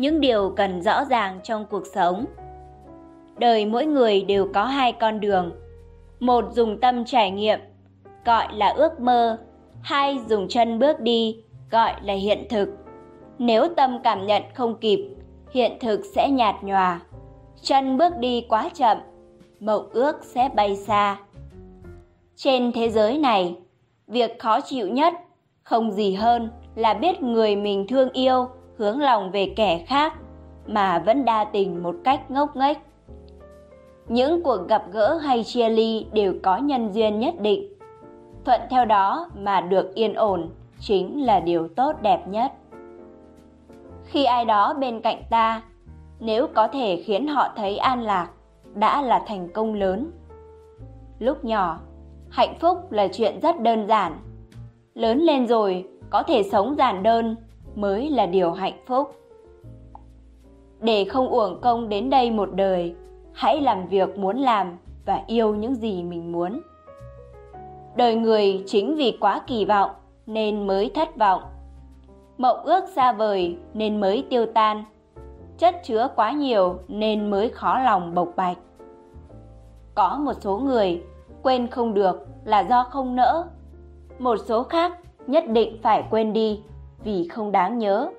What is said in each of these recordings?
những điều cần rõ ràng trong cuộc sống. Đời mỗi người đều có hai con đường. Một dùng tâm trải nghiệm, gọi là ước mơ, hai dùng chân bước đi, gọi là hiện thực. Nếu tâm cảm nhận không kịp, hiện thực sẽ nhạt nhòa. Chân bước đi quá chậm, mộng ước sẽ bay xa. Trên thế giới này, việc khó chịu nhất không gì hơn là biết người mình thương yêu hướng lòng về kẻ khác mà vẫn đa tình một cách ngốc nghếch. Những cuộc gặp gỡ hay chia ly đều có nhân duyên nhất định. Thuận theo đó mà được yên ổn chính là điều tốt đẹp nhất. Khi ai đó bên cạnh ta, nếu có thể khiến họ thấy an lạc, đã là thành công lớn. Lúc nhỏ, hạnh phúc là chuyện rất đơn giản. Lớn lên rồi, có thể sống giản đơn mới là điều hạnh phúc. Để không uổng công đến đây một đời, hãy làm việc muốn làm và yêu những gì mình muốn. Đời người chính vì quá kỳ vọng nên mới thất vọng. Mộng ước xa vời nên mới tiêu tan. Chất chứa quá nhiều nên mới khó lòng bộc bạch. Có một số người quên không được là do không nỡ. Một số khác nhất định phải quên đi vì không đáng nhớ.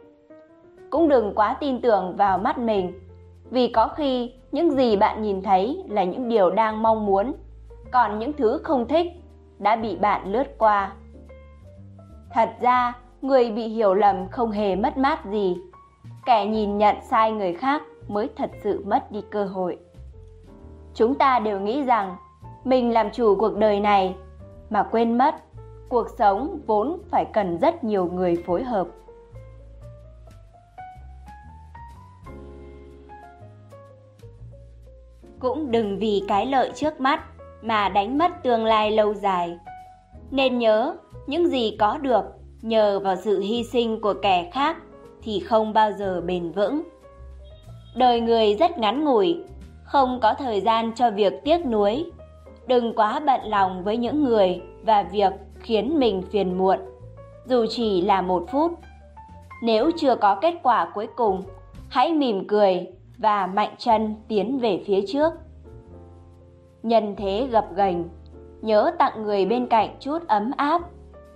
Cũng đừng quá tin tưởng vào mắt mình, vì có khi những gì bạn nhìn thấy là những điều đang mong muốn, còn những thứ không thích đã bị bạn lướt qua. Thật ra, người bị hiểu lầm không hề mất mát gì. Kẻ nhìn nhận sai người khác mới thật sự mất đi cơ hội. Chúng ta đều nghĩ rằng mình làm chủ cuộc đời này mà quên mất cuộc sống vốn phải cần rất nhiều người phối hợp. Cũng đừng vì cái lợi trước mắt mà đánh mất tương lai lâu dài. Nên nhớ, những gì có được nhờ vào sự hy sinh của kẻ khác thì không bao giờ bền vững. Đời người rất ngắn ngủi, không có thời gian cho việc tiếc nuối. Đừng quá bận lòng với những người và việc khiến mình phiền muộn, dù chỉ là một phút. Nếu chưa có kết quả cuối cùng, hãy mỉm cười và mạnh chân tiến về phía trước. Nhân thế gập ghềnh, nhớ tặng người bên cạnh chút ấm áp.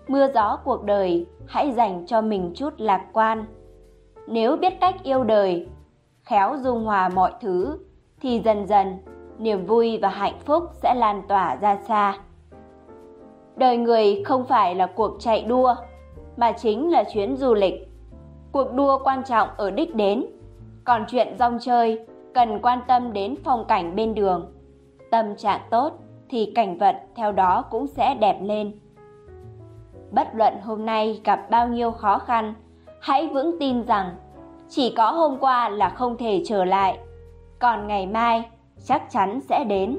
Mưa gió cuộc đời, hãy dành cho mình chút lạc quan. Nếu biết cách yêu đời, khéo dung hòa mọi thứ, thì dần dần niềm vui và hạnh phúc sẽ lan tỏa ra xa đời người không phải là cuộc chạy đua, mà chính là chuyến du lịch. Cuộc đua quan trọng ở đích đến. Còn chuyện rong chơi cần quan tâm đến phong cảnh bên đường. Tâm trạng tốt thì cảnh vật theo đó cũng sẽ đẹp lên. Bất luận hôm nay gặp bao nhiêu khó khăn, hãy vững tin rằng chỉ có hôm qua là không thể trở lại. Còn ngày mai chắc chắn sẽ đến.